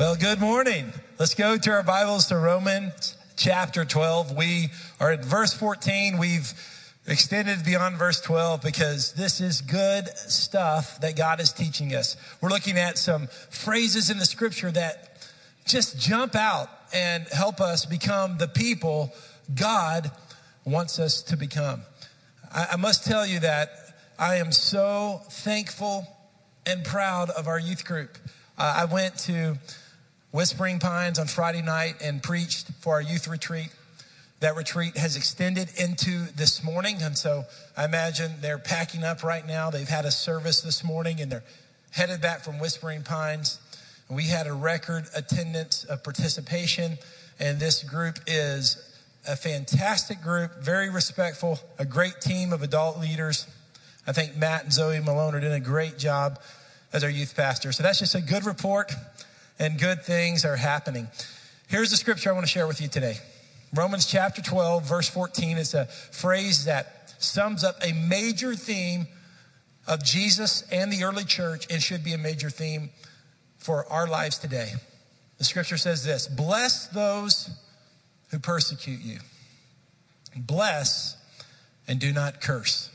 Well, good morning. Let's go to our Bibles to Romans chapter 12. We are at verse 14. We've extended beyond verse 12 because this is good stuff that God is teaching us. We're looking at some phrases in the scripture that just jump out and help us become the people God wants us to become. I, I must tell you that I am so thankful and proud of our youth group. Uh, I went to Whispering Pines on Friday night and preached for our youth retreat. That retreat has extended into this morning. And so I imagine they're packing up right now. They've had a service this morning and they're headed back from Whispering Pines. We had a record attendance of participation, and this group is a fantastic group, very respectful, a great team of adult leaders. I think Matt and Zoe Malone are doing a great job as our youth pastor. So that's just a good report, and good things are happening. Here's the scripture I want to share with you today Romans chapter 12, verse 14. It's a phrase that sums up a major theme of Jesus and the early church and should be a major theme for our lives today. The scripture says this Bless those who persecute you, bless and do not curse.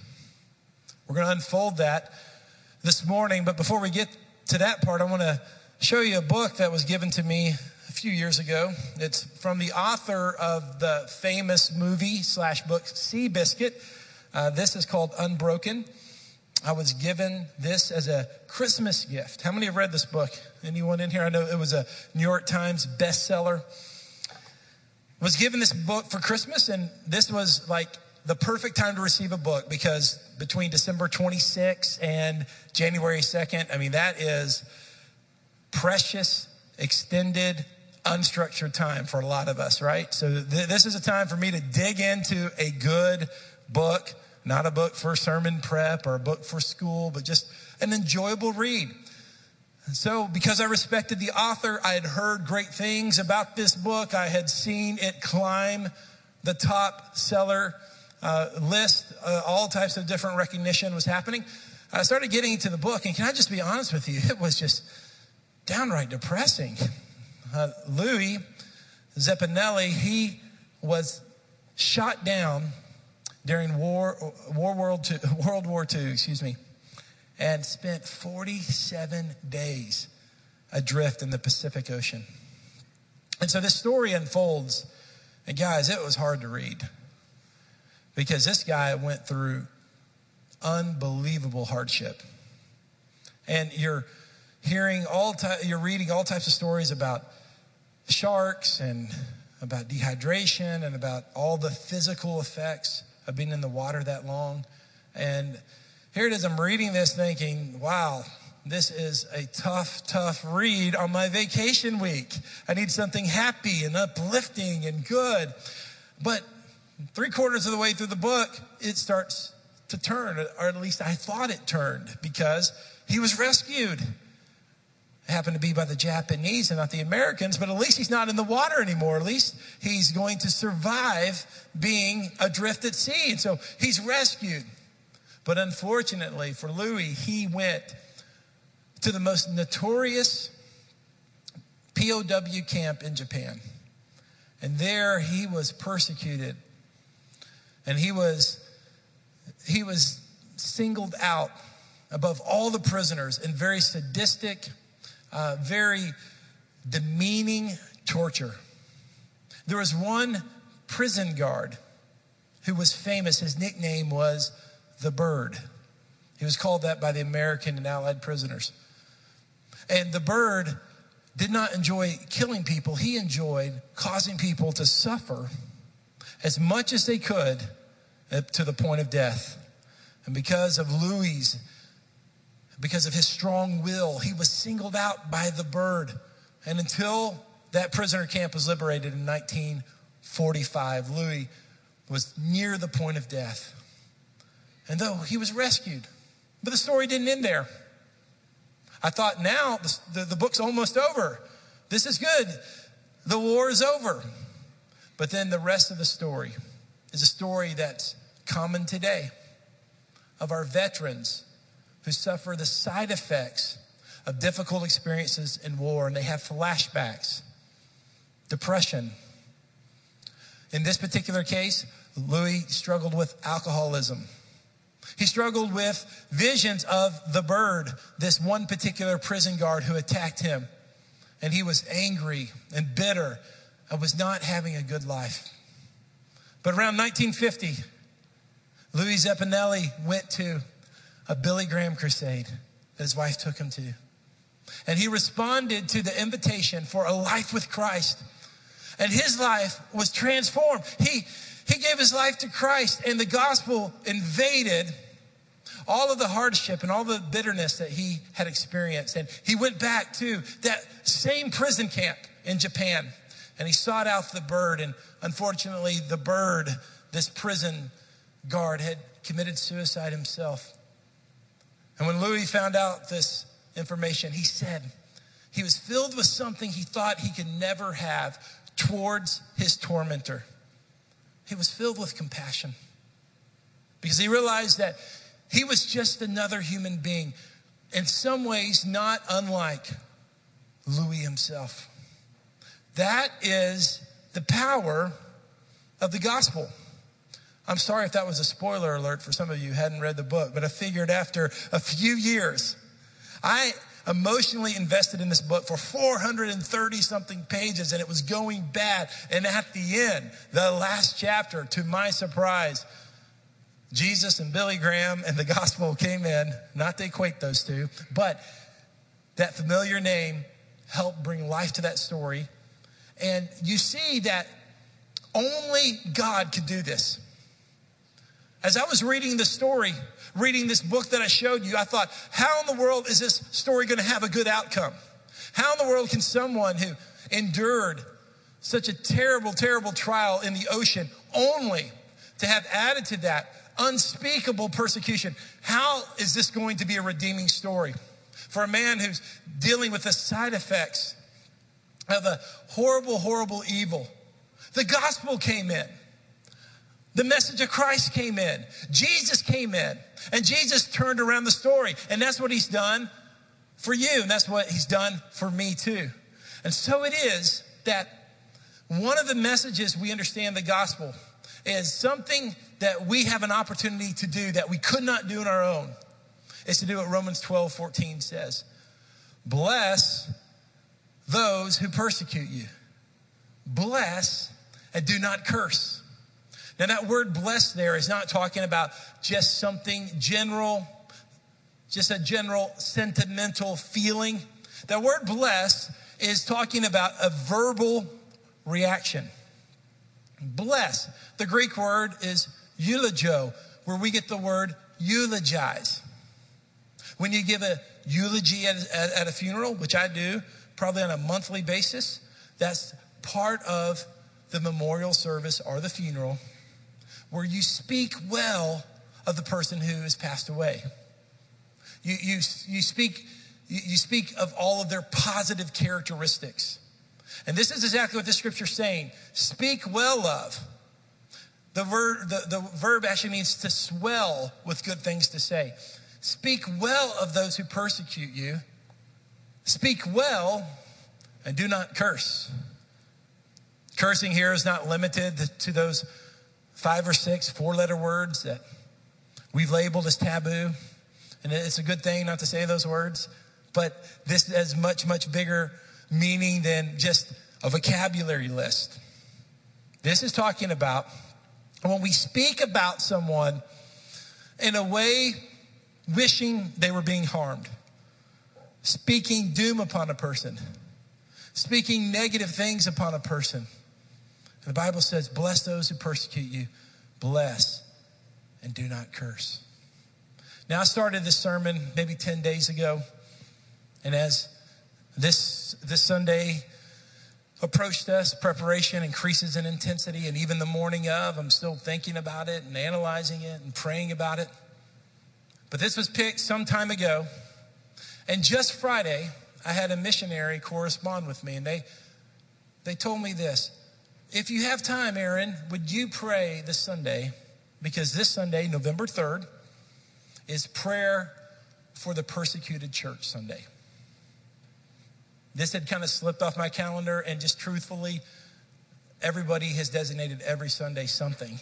We're going to unfold that this morning, but before we get to that part, I want to show you a book that was given to me a few years ago. It's from the author of the famous movie slash book Seabiscuit. Uh, this is called Unbroken. I was given this as a Christmas gift. How many have read this book? Anyone in here? I know it was a New York Times bestseller. Was given this book for Christmas, and this was like the perfect time to receive a book because between December 26th and January 2nd, I mean, that is precious, extended, unstructured time for a lot of us, right? So th- this is a time for me to dig into a good book, not a book for sermon prep or a book for school, but just an enjoyable read. And so, because I respected the author, I had heard great things about this book. I had seen it climb the top seller uh, list. Uh, all types of different recognition was happening. I started getting into the book, and can I just be honest with you? It was just downright depressing. Uh, Louis Zamperini, he was shot down during war, war World, II, World War II, excuse me, and spent 47 days adrift in the Pacific Ocean. And so this story unfolds, and guys, it was hard to read because this guy went through unbelievable hardship. And you're hearing all ty- you're reading all types of stories about sharks and about dehydration and about all the physical effects of being in the water that long. And here it is, I'm reading this thinking, wow, this is a tough, tough read on my vacation week. I need something happy and uplifting and good. But three quarters of the way through the book, it starts to turn, or at least I thought it turned because he was rescued. Happened to be by the Japanese and not the Americans, but at least he's not in the water anymore. At least he's going to survive being adrift at sea. And so he's rescued. But unfortunately for Louis, he went to the most notorious POW camp in Japan. And there he was persecuted and he was he was singled out above all the prisoners in very sadistic, uh, very demeaning torture. There was one prison guard who was famous. His nickname was the Bird. He was called that by the American and Allied prisoners. And the Bird did not enjoy killing people, he enjoyed causing people to suffer as much as they could to the point of death. And because of Louis, because of his strong will, he was singled out by the bird. And until that prisoner camp was liberated in 1945, Louis was near the point of death. And though he was rescued, but the story didn't end there. I thought now the, the, the book's almost over. This is good. The war is over. But then the rest of the story is a story that's common today of our veterans who suffer the side effects of difficult experiences in war, and they have flashbacks, depression. In this particular case, Louis struggled with alcoholism. He struggled with visions of the bird, this one particular prison guard who attacked him. And he was angry and bitter and was not having a good life. But around 1950, Louis Zamperini went to a Billy Graham crusade that his wife took him to. And he responded to the invitation for a life with Christ. And his life was transformed. He, he gave his life to Christ, and the gospel invaded all of the hardship and all the bitterness that he had experienced. And he went back to that same prison camp in Japan, and he sought out the bird. And unfortunately, the bird, this prison guard, had committed suicide himself. And when Louis found out this information, he said he was filled with something he thought he could never have towards his tormentor. He was filled with compassion because he realized that he was just another human being, in some ways, not unlike Louis himself. That is the power of the gospel. I'm sorry if that was a spoiler alert for some of you who hadn't read the book, but I figured after a few years, I emotionally invested in this book for 430 something pages and it was going bad. And at the end, the last chapter, to my surprise, Jesus and Billy Graham and the gospel came in. Not to equate those two, but that familiar name helped bring life to that story. And you see that only God could do this. As I was reading the story, reading this book that I showed you, I thought, how in the world is this story going to have a good outcome? How in the world can someone who endured such a terrible, terrible trial in the ocean only to have added to that unspeakable persecution, how is this going to be a redeeming story? For a man who's dealing with the side effects of a horrible, horrible evil. The gospel came in. The message of Christ came in. Jesus came in. And Jesus turned around the story. And that's what he's done for you. And that's what he's done for me too. And so it is that one of the messages we understand the gospel is something that we have an opportunity to do that we could not do on our own. Is to do what Romans 12, 14 says. Bless those who persecute you. Bless and do not curse. Now, that word blessed there is not talking about just something general, just a general sentimental feeling. That word bless is talking about a verbal reaction. Bless. The Greek word is eulogio, where we get the word eulogize. When you give a eulogy at, at, at, a funeral, which I do probably on a monthly basis, that's part of the memorial service or the funeral where you speak well of the person who has passed away. You, you, you, speak, you, speak of all of their positive characteristics. And this is exactly what the scripture is saying. Speak well of. The verb, the, the verb actually means to swell with good things to say. Speak well of those who persecute you. Speak well and do not curse. Cursing here is not limited to those five or six four letter words that we've labeled as taboo. And it's a good thing not to say those words, but this has much, much bigger meaning than just a vocabulary list. This is talking about when we speak about someone in a way wishing they were being harmed, speaking doom upon a person, speaking negative things upon a person. And the Bible says, Bless those who persecute you, bless and do not curse. Now, I started this sermon maybe 10 days ago, and as this, this Sunday approached us, preparation increases in intensity, and even the morning of, I'm still thinking about it and analyzing it and praying about it. But this was picked some time ago, and just Friday, I had a missionary correspond with me, and they, they told me this if you have time, Aaron, would you pray this Sunday? Because this Sunday, November 3rd, is prayer for the persecuted church Sunday. this had kind of slipped off my calendar, and just truthfully, everybody has designated every Sunday something.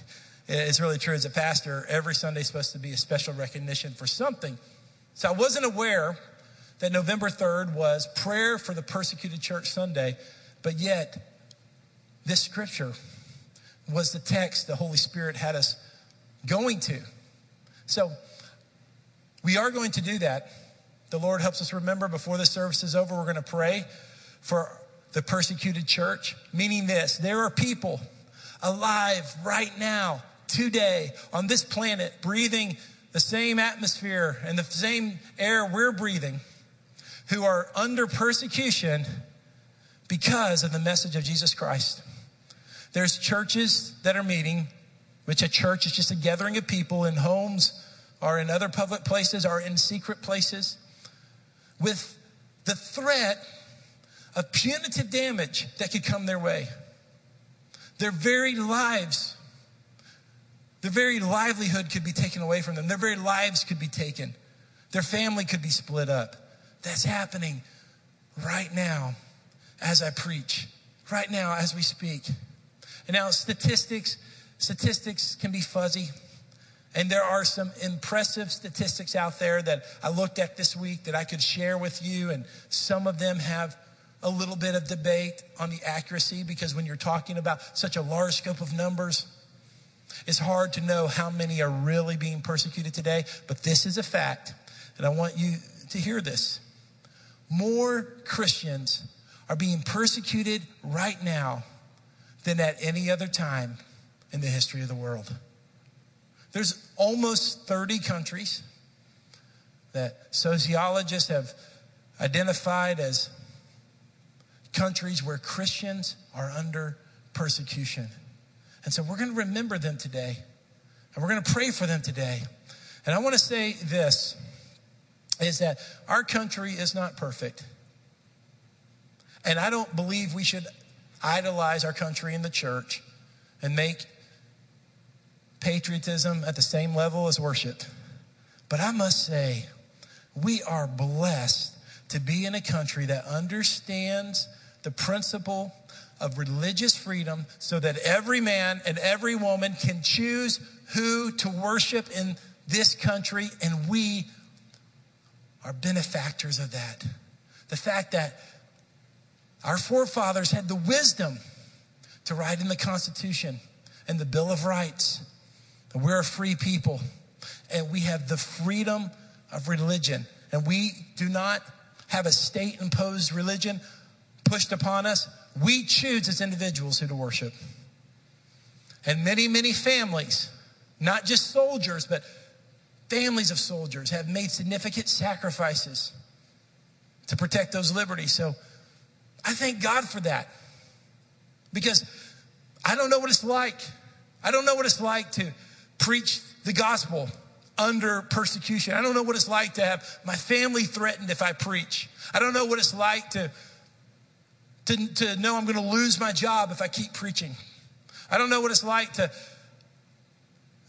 It's really true as a pastor, every Sunday is supposed to be a special recognition for something. So I wasn't aware that November 3rd was Prayer for the Persecuted Church Sunday, but yet this scripture was the text the Holy Spirit had us going to. So we are going to do that. The Lord helps us remember before the service is over, we're going to pray for the persecuted church, meaning this there are people alive right now, today, on this planet, breathing the same atmosphere and the same air we're breathing, who are under persecution because of the message of Jesus Christ. There's churches that are meeting, which a church is just a gathering of people in homes or in other public places or in secret places with the threat of punitive damage that could come their way. Their very lives, their very livelihood could be taken away from them. Their very lives could be taken. Their family could be split up. That's happening right now as I preach, right now as we speak. And now statistics, statistics can be fuzzy. And there are some impressive statistics out there that I looked at this week that I could share with you. And some of them have a little bit of debate on the accuracy because when you're talking about such a large scope of numbers, it's hard to know how many are really being persecuted today. But this is a fact. And I want you to hear this. More Christians are being persecuted right now than at any other time in the history of the world. There's almost 30 countries that sociologists have identified as countries where Christians are under persecution. And so we're going to remember them today, and we're going to pray for them today. And I want to say this is that our country is not perfect. And I don't believe we should idolize our country and the church and make patriotism at the same level as worship. But I must say, we are blessed to be in a country that understands the principle of religious freedom so that every man and every woman can choose who to worship in this country, and we are benefactors of that. The fact that our forefathers had the wisdom to write in the Constitution and the Bill of Rights that we're a free people and we have the freedom of religion. And we do not have a state imposed religion pushed upon us. We choose as individuals who to worship. And many, many families, not just soldiers, but families of soldiers, have made significant sacrifices to protect those liberties. So I thank God for that because I don't know what it's like. I don't know what it's like to preach the gospel under persecution. I don't know what it's like to have my family threatened if I preach. I don't know what it's like to, to, to know I'm going to lose my job if I keep preaching. I don't know what it's like to,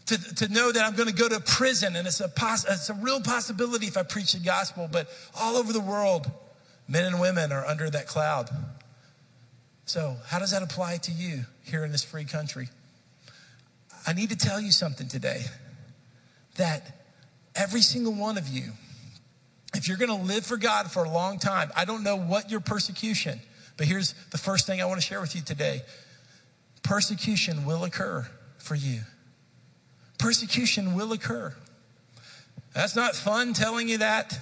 to, to know that I'm going to go to prison and it's a, poss- it's a real possibility if I preach the gospel. But all over the world, Men and women are under that cloud. So, how does that apply to you here in this free country? I need to tell you something today that every single one of you, if you're going to live for God for a long time, I don't know what your persecution, but here's the first thing I want to share with you today persecution will occur for you. Persecution will occur. That's not fun telling you that.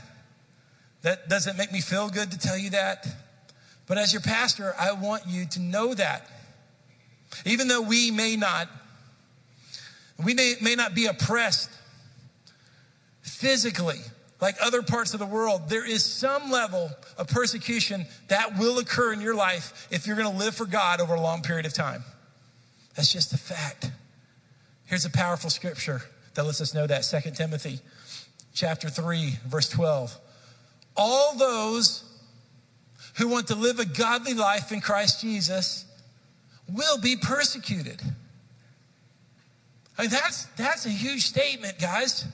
That doesn't make me feel good to tell you that. But as your pastor, I want you to know that. Even though we may not, we may, may not be oppressed physically like other parts of the world, there is some level of persecution that will occur in your life if you're going to live for God over a long period of time. That's just a fact. Here's a powerful scripture that lets us know that 2 Timothy chapter 3 verse 12 all those who want to live a godly life in Christ Jesus will be persecuted. I mean, that's, that's a huge statement, guys.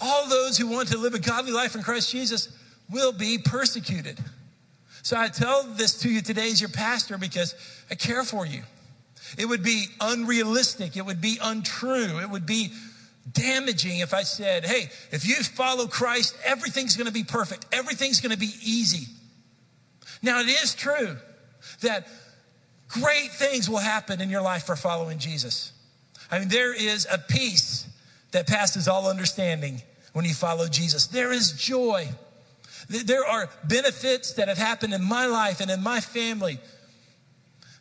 All those who want to live a godly life in Christ Jesus will be persecuted. So I tell this to you today as your pastor because I care for you. It would be unrealistic. It would be untrue. It would be damaging if I said, hey, if you follow Christ, everything's going to be perfect. Everything's going to be easy. Now, it is true that great things will happen in your life for following Jesus. I mean, there is a peace that passes all understanding when you follow Jesus. There is joy. There are benefits that have happened in my life and in my family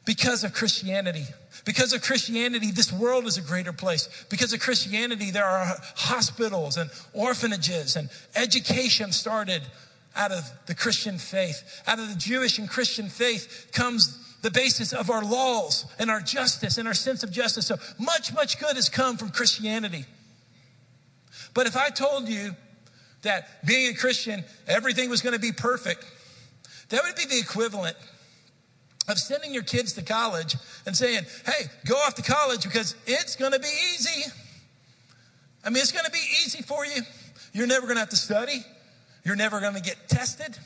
because of Christianity. Because of Christianity, this world is a greater place. Because of Christianity, there are hospitals and orphanages and education started out of the Christian faith. Out of the Jewish and Christian faith comes the basis of our laws and our justice and our sense of justice. So much, much good has come from Christianity. But if I told you that being a Christian, everything was going to be perfect, that would be the equivalent of sending your kids to college and saying, hey, go off to college because it's going to be easy. I mean, it's going to be easy for you. You're never going to have to study. You're never going to get tested.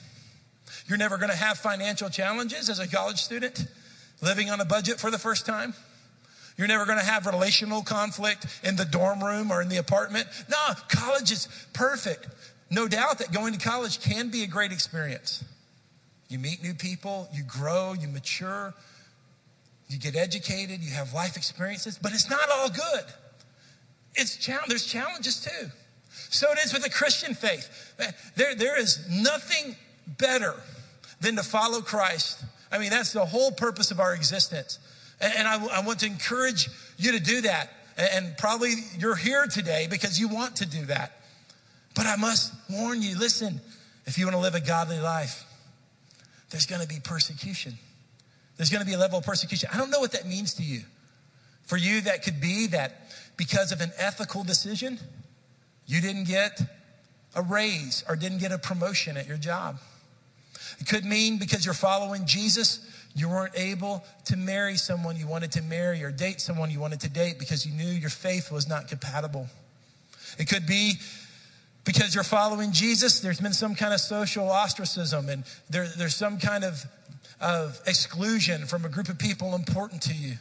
You're never going to have financial challenges as a college student living on a budget for the first time. You're never going to have relational conflict in the dorm room or in the apartment. No, college is perfect. No doubt that going to college can be a great experience. You meet new people, you grow, you mature, you get educated, you have life experiences, but it's not all good. It's challenge, there's challenges too. So it is with the Christian faith. There, there is nothing better than to follow Christ. I mean, that's the whole purpose of our existence. And I, I want to encourage you to do that. And probably you're here today because you want to do that. But I must warn you listen, if you want to live a godly life, there's going to be persecution. There's going to be a level of persecution. I don't know what that means to you. For you, that could be that because of an ethical decision, you didn't get a raise or didn't get a promotion at your job. It could mean because you're following Jesus, you weren't able to marry someone you wanted to marry or date someone you wanted to date because you knew your faith was not compatible. It could be because you're following Jesus, there's been some kind of social ostracism and there, there's some kind of, of exclusion from a group of people important to you.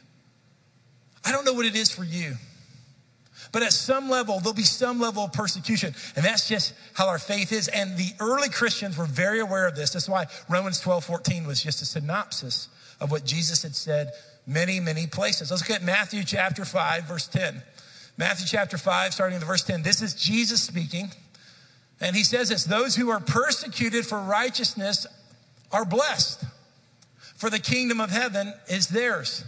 I don't know what it is for you. But at some level, there'll be some level of persecution. And that's just how our faith is. And the early Christians were very aware of this. That's why Romans 12, 14 was just a synopsis of what Jesus had said many, many places. Let's look at Matthew chapter 5, verse 10. Matthew chapter 5, starting in verse 10. This is Jesus speaking. And he says this those who are persecuted for righteousness are blessed, for the kingdom of heaven is theirs.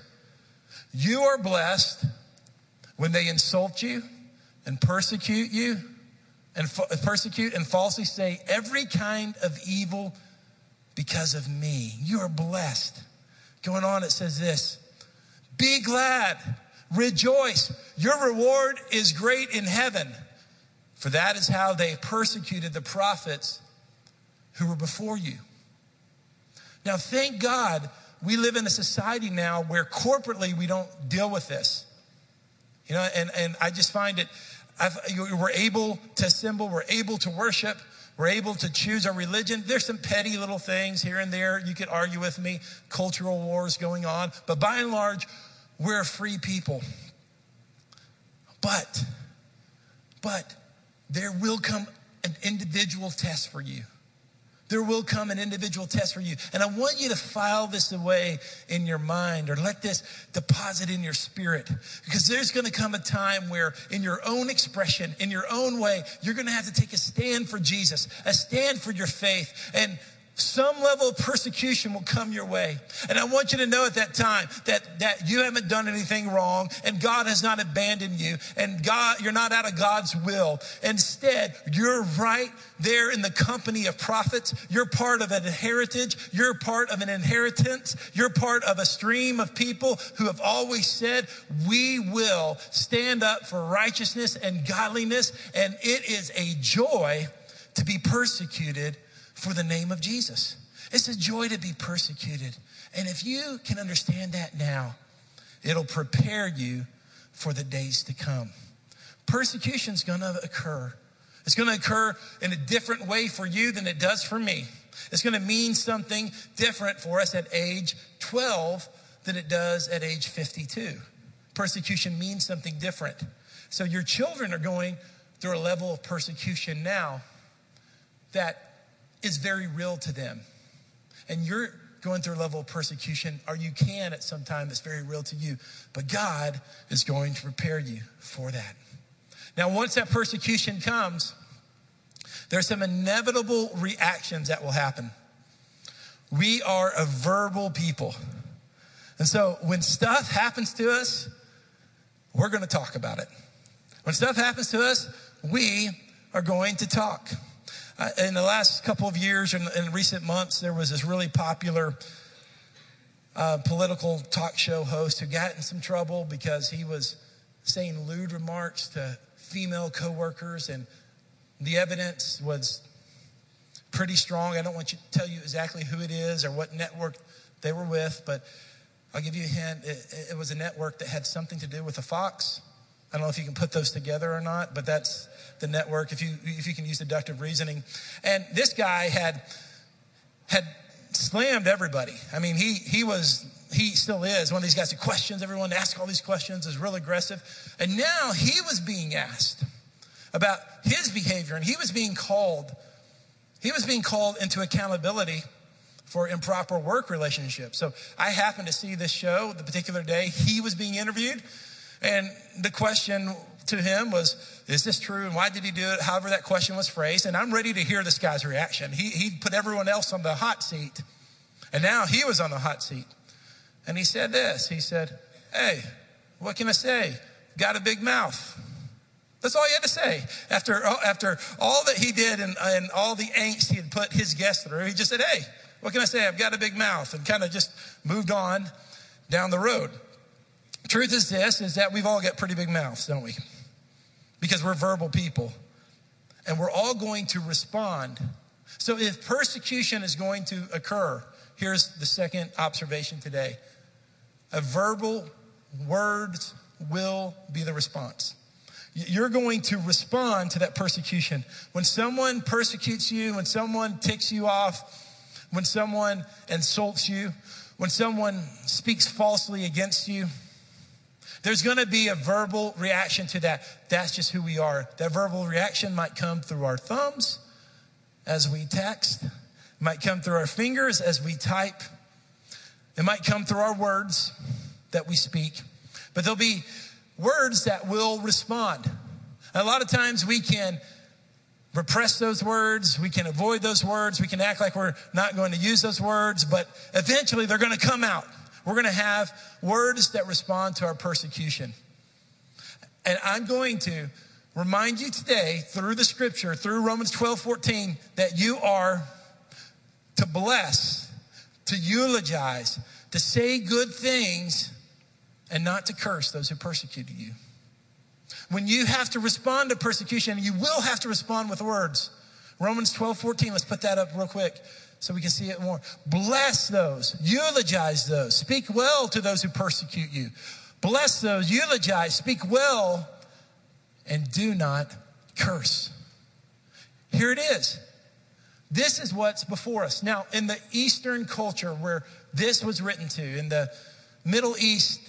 You are blessed when they insult you and persecute you and persecute and falsely say every kind of evil because of me. You are blessed. Going on, it says this Be glad, rejoice. Your reward is great in heaven, for that is how they persecuted the prophets who were before you. Now, thank God we live in a society now where corporately we don't deal with this. You know, and, and I just find it, I've, we're able to assemble, we're able to worship, we're able to choose our religion. There's some petty little things here and there. You could argue with me, cultural wars going on. But by and large, we're a free people. But, but there will come an individual test for you. There will come an individual test for you. And I want you to file this away in your mind or let this deposit in your spirit. Because there's going to come a time where, in your own expression, in your own way, you're going to have to take a stand for Jesus, a stand for your faith. And some level of persecution will come your way. And I want you to know at that time that, that you haven't done anything wrong and God has not abandoned you and God, you're not out of God's will. Instead, you're right there in the company of prophets. You're part of an heritage. You're part of an inheritance. You're part of a stream of people who have always said, we will stand up for righteousness and godliness. And it is a joy to be persecuted for the name of Jesus. It's a joy to be persecuted. And if you can understand that now, it'll prepare you for the days to come. Persecution is going to occur. It's to occur in a different way for you than it does for me. It's to mean something different for us at age 12 than it does at age 52. Persecution means something different. So your children are going through a level of persecution now that is very real to them. And you're going through a level of persecution, or you can at some time that's very real to you. But God is going to prepare you for that. Now, once that persecution comes, there's some inevitable reactions that will happen. We are a verbal people. And so when stuff happens to us, we're going to talk about it. When stuff happens to us, we are going to talk. Uh, in the last couple of years, in, in, recent months, there was this really popular uh, political talk show host who got in some trouble because he was saying lewd remarks to female coworkers, and the evidence was pretty strong. I don't want to tell you exactly who it is or what network they were with, but I'll give you a hint. It, it was a network that had something to do with a fox. I don't know if you can put those together or not, but that's the network if you if you can use deductive reasoning. And this guy had had slammed everybody. I mean, he he was he still is one of these guys who questions everyone, asks all these questions, is real aggressive. And now he was being asked about his behavior, and he was being called, he was being called into accountability for improper work relationships. So I happened to see this show the particular day he was being interviewed, and the question to him was, Is this true? And why did he do it? However, that question was phrased. And I'm ready to hear this guy's reaction. He, he put everyone else on the hot seat, and now he was on the hot seat. And he said this He said, Hey, what can I say? Got a big mouth. That's all he had to say. After, after all that he did and, and all the angst he had put his guest through, he just said, Hey, what can I say? I've got a big mouth, and kind of just moved on down the road. Truth is this is that we've all got pretty big mouths, don't we? Because we're verbal people. And we're all going to respond. So if persecution is going to occur, here's the second observation today a verbal words will be the response. You're going to respond to that persecution. When someone persecutes you, when someone ticks you off, when someone insults you, when someone speaks falsely against you, there's going to be a verbal reaction to that. That's just who we are. That verbal reaction might come through our thumbs as we text, it might come through our fingers as we type, it might come through our words that we speak, but there'll be words that will respond. a lot of times we can repress those words, we can avoid those words, we can act like we're not going to use those words, but eventually they're going to come out. We're going to have words that respond to our persecution. And I'm going to remind you today through the scripture, through Romans 12, 14, that you are to bless to eulogize, to say good things, and not to curse those who persecuted you. When you have to respond to persecution, you will have to respond with words. Romans 12, 14, let's put that up real quick so we can see it more. Bless those, eulogize those, speak well to those who persecute you. Bless those, eulogize, speak well, and do not curse. Here it is. This is what's before us. Now, in the Eastern culture where this was written to, in the Middle East,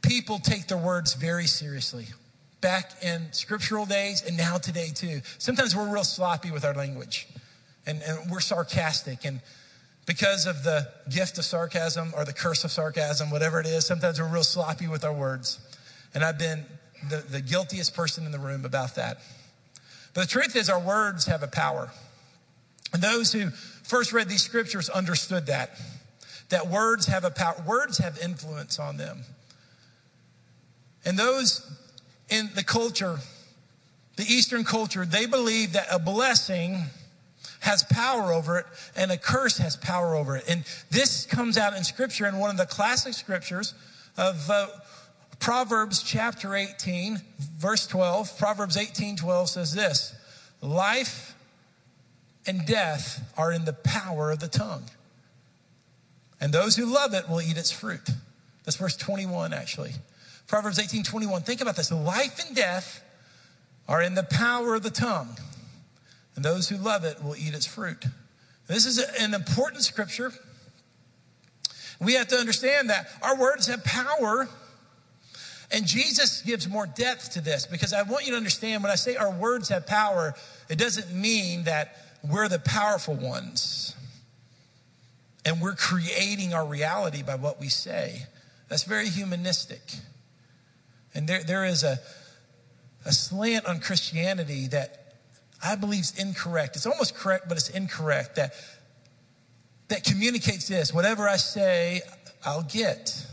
people take their words very seriously. Back in scriptural days and now today too. Sometimes we're real sloppy with our language and, and we're sarcastic. And because of the gift of sarcasm or the curse of sarcasm, whatever it is, sometimes we're real sloppy with our words. And I've been the, the guiltiest person in the room about that. But the truth is, our words have a power. And those who first read these scriptures understood that. That words have a power, words have influence on them. And those in the culture, the Eastern culture, they believe that a blessing has power over it and a curse has power over it. And this comes out in scripture in one of the classic scriptures of uh, Proverbs chapter 18, verse 12. Proverbs 18, 12 says this Life and death are in the power of the tongue. And those who love it will eat its fruit. That's verse 21, actually. Proverbs 18 21. Think about this. Life and death are in the power of the tongue, and those who love it will eat its fruit. This is an important scripture. We have to understand that our words have power. And Jesus gives more depth to this because I want you to understand when I say our words have power, it doesn't mean that we're the powerful ones and we're creating our reality by what we say. That's very humanistic. And there, there is a, a slant on Christianity that I believe is incorrect. It's almost correct, but it's incorrect. That, that communicates this whatever I say, I'll get.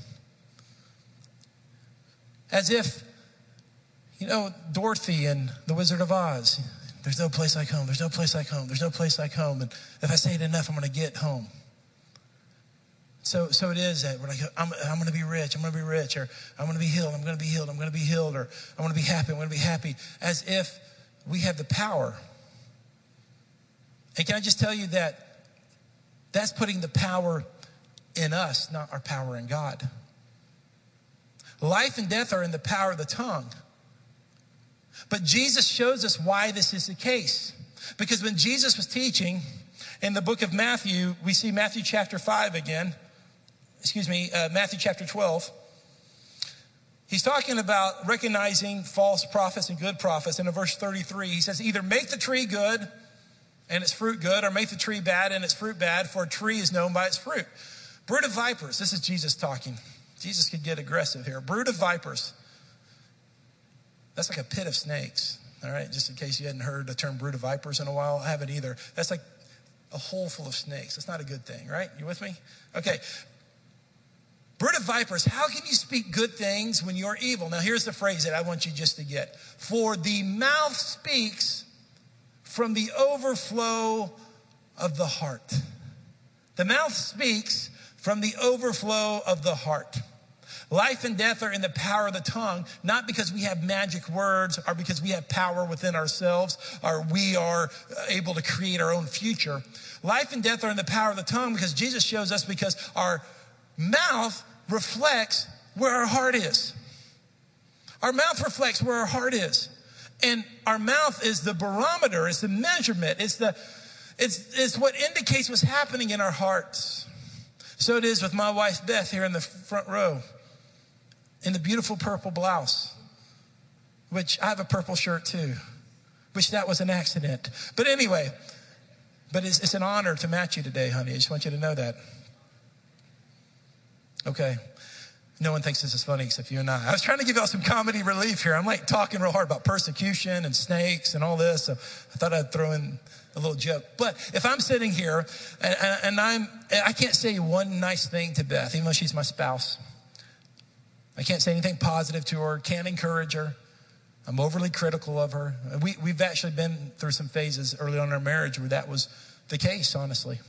As if, you know, Dorothy and the Wizard of Oz, there's no place like home, there's no place like home, there's no place like home. And if I say it enough, I'm going to get home. So, so it is that we're like, I'm, I'm going to be rich, I'm going to be rich, or I'm going to be healed, I'm going to be healed, I'm going to be healed, or I'm going to be happy, I'm going to be happy, as if we have the power. And can I just tell you that that's putting the power in us, not our power in God. Life and death are in the power of the tongue. But Jesus shows us why this is the case. Because when Jesus was teaching in the book of Matthew, we see Matthew chapter 5 again, excuse me, uh, Matthew chapter 12. He's talking about recognizing false prophets and good prophets. And in verse 33, he says, either make the tree good and its fruit good, or make the tree bad and its fruit bad, for a tree is known by its fruit. Brood of vipers, this is Jesus talking. Jesus could get aggressive here. Brood of vipers. That's like a pit of snakes. All right, just in case you hadn't heard the term brood of vipers in a while, I haven't either. That's like a hole full of snakes. That's not a good thing, right? You with me? Okay. Brood of vipers, how can you speak good things when you're evil? Now, here's the phrase that I want you just to get. For the mouth speaks from the overflow of the heart. The mouth speaks from the overflow of the heart. Life and death are in the power of the tongue, not because we have magic words or because we have power within ourselves or we are uh, able to create our own future. Life and death are in the power of the tongue because Jesus shows us because our mouth reflects where our heart is. Our mouth reflects where our heart is. And our mouth is the barometer, it's the measurement, it's the it's, it's what indicates what's happening in our hearts. So it is with my wife Beth here in the front row in the beautiful purple blouse, which I have a purple shirt too, which that was an accident. But anyway, but it's, it's an honor to match you today, honey. I just want you to know that. Okay. No one thinks this is funny except you and I. I was trying to give y'all some comedy relief here. I'm like talking real hard about persecution and snakes and all this. So I thought I'd throw in a little joke. But if I'm sitting here and, and I'm, I can't say one nice thing to Beth, even though she's my spouse. I can't say anything positive to her, can't encourage her. I'm overly critical of her. We, we've actually been through some phases early on in our marriage where that was the case, honestly.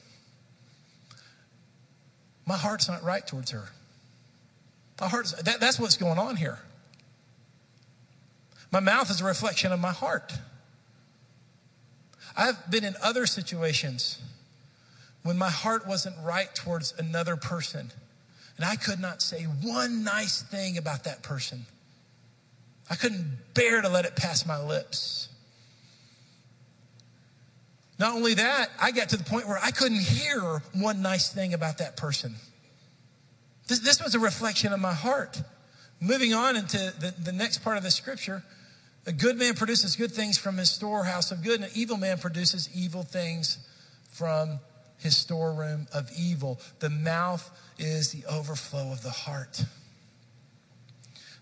My heart's not right towards her. My heart, that, that's what's going on here. My mouth is a reflection of my heart. I've been in other situations when my heart wasn't right towards another person, and I could not say one nice thing about that person. I couldn't bear to let it pass my lips. Not only that, I got to the point where I couldn't hear one nice thing about that person. This, this was a reflection of my heart. Moving on into the, the next part of the scripture, a good man produces good things from his storehouse of good, and an evil man produces evil things from his storeroom of evil. The mouth is the overflow of the heart.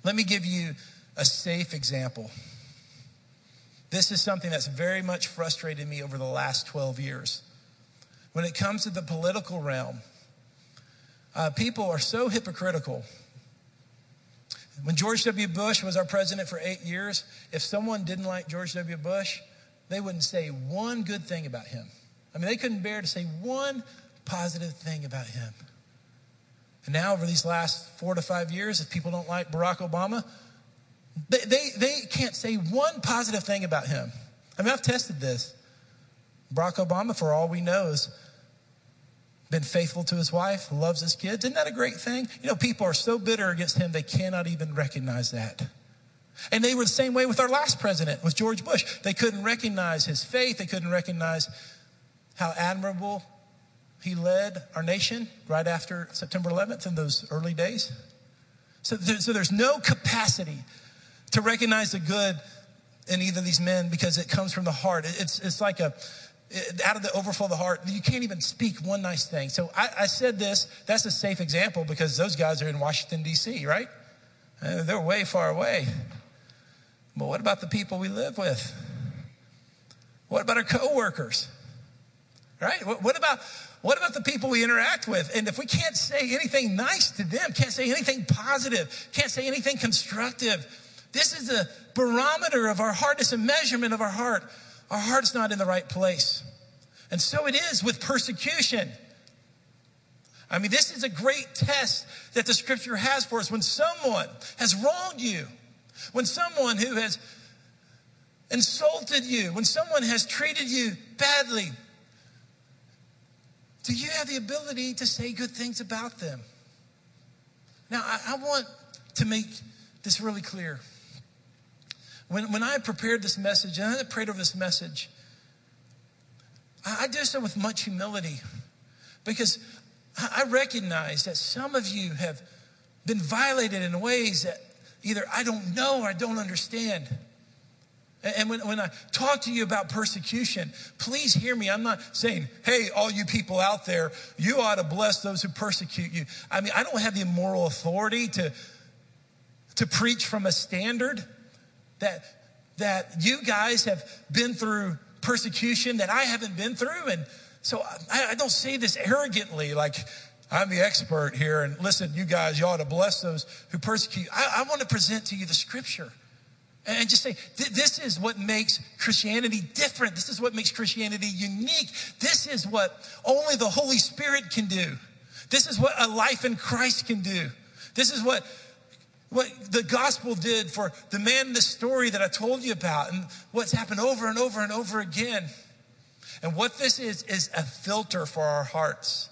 Let me give you a safe example. This is something that's very much frustrated me over the last 12 years. When it comes to the political realm, uh, people are so hypocritical. When George W. Bush was our president for eight years, if someone didn't like George W. Bush, they wouldn't say one good thing about him. I mean, they couldn't bear to say one positive thing about him. And now, over these last four to five years, if people don't like Barack Obama, they, they, they can't say one positive thing about him. I mean, I've tested this. Barack Obama, for all we know, is been faithful to his wife, loves his kids. Isn't that a great thing? You know, people are so bitter against him, they cannot even recognize that. And they were the same way with our last president, with George Bush. They couldn't recognize his faith, they couldn't recognize how admirable he led our nation right after September 11th in those early days. So, so there's no capacity to recognize the good in either of these men because it comes from the heart. It's, it's like a, out of the overflow of the heart, you can't even speak one nice thing. So I, I said this, that's a safe example because those guys are in Washington, D.C., right? Uh, they're way far away. But what about the people we live with? What about our coworkers? Right? What, what about what about the people we interact with? And if we can't say anything nice to them, can't say anything positive, can't say anything constructive, this is a barometer of our heart. It's a measurement of our heart. Our heart's not in the right place. And so it is with persecution. I mean, this is a great test that the scripture has for us. When someone has wronged you, when someone who has insulted you, when someone has treated you badly, do you have the ability to say good things about them? Now, I, I want to make this really clear. When, when I prepared this message and I prayed over this message, I, I do so with much humility because I recognize that some of you have been violated in ways that either I don't know or I don't understand. And when, when I talk to you about persecution, please hear me. I'm not saying, hey, all you people out there, you ought to bless those who persecute you. I mean, I don't have the moral authority to, to preach from a standard that, that you guys have been through persecution that I haven't been through. And so I, I don't say this arrogantly, like, I'm the expert here. And listen, you guys, you ought to bless those who persecute. I, I want to present to you the scripture and just say, this is what makes Christianity different. This is what makes Christianity unique. This is what only the Holy Spirit can do. This is what a life in Christ can do. This is what what the gospel did for the man in the story that I told you about and what's happened over and over and over again. And what this is, is a filter for our hearts.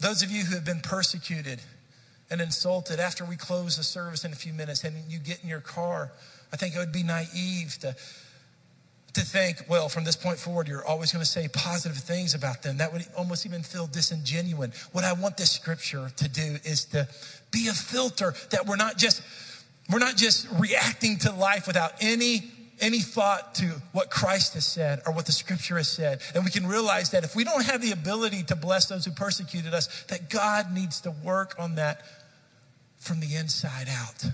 Those of you who have been persecuted, and insulted after we close the service in a few minutes and you get in your car, I think it would be naive to, to think, well, from this point forward, you're always going to say positive things about them. That would almost even feel disingenuous. What I want this scripture to do is to be a filter that we're not just we're not just reacting to life without any any thought to what Christ has said or what the scripture has said. And we can realize that if we don't have the ability to bless those who persecuted us, that God needs to work on that from the inside out.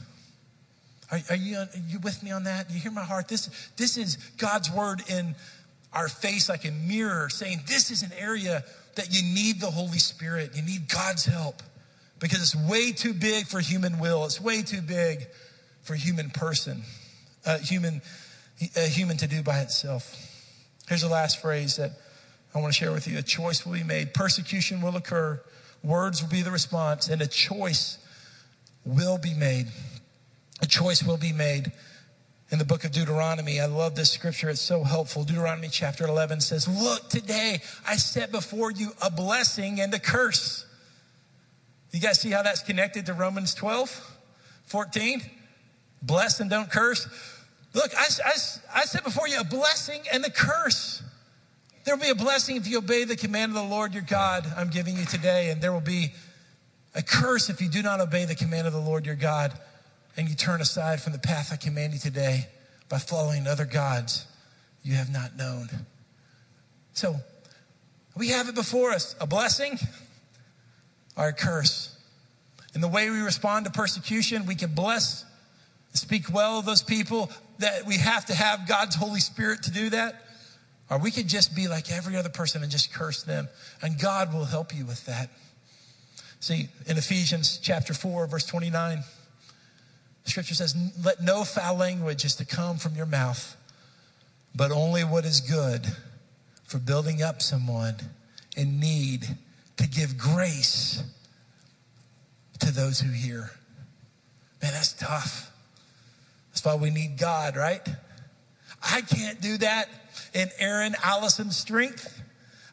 Are, are, you, are you with me on that? You hear my heart? This, this is God's word in our face like a mirror saying this is an area that you need the Holy Spirit. You need God's help because it's way too big for human will. It's way too big for human person, uh, human, a human to do by itself. Here's the last phrase that I want to share with you. A choice will be made. Persecution will occur. Words will be the response and a choice will be made. A choice will be made. In the book of Deuteronomy, I love this scripture. It's so helpful. Deuteronomy chapter 11 says, Look, today I set before you a blessing and a curse. You guys see how that's connected to Romans 12, 14? Bless and don't curse. Look, I, I, I set before you a blessing and a curse. There will be a blessing if you obey the command of the Lord your God I'm giving you today, and there will be a curse if you do not obey the command of the Lord your God and you turn aside from the path I command you today by following other gods you have not known. So we have it before us a blessing or a curse. In the way we respond to persecution, we can bless, speak well of those people that we have to have God's Holy Spirit to do that. Or we could just be like every other person and just curse them. And God will help you with that. See, in Ephesians chapter 4, verse 29, scripture says, Let no foul language is to come from your mouth, but only what is good for building up someone in need to give grace to those who hear. Man, that's tough. That's why we need God, right? I can't do that in Aaron Allison's strength.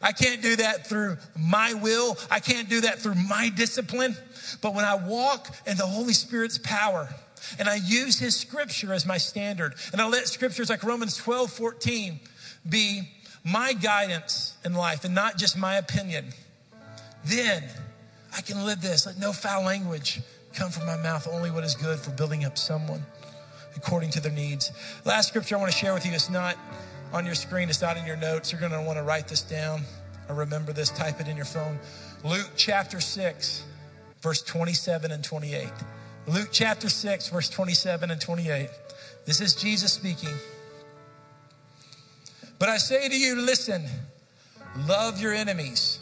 I can't do that through my will. I can't do that through my discipline. But when I walk in the Holy Spirit's power and I use his scripture as my standard and I let scriptures like Romans 12, 14 be my guidance in life and not just my opinion, then I can live this. Let no foul language come from my mouth, only what is good for building up someone according to their needs. Last scripture I want to share with you is not on your screen, it's not in your notes. You're going to want to write this down or remember this, type it in your phone. Luke chapter 6, verse 27 and 28. Luke chapter 6, verse 27 and 28. This is Jesus speaking. But I say to you, listen, love your enemies,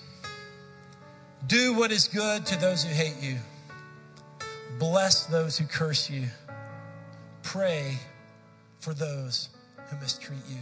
do what is good to those who hate you, bless those who curse you, pray for those who mistreat you.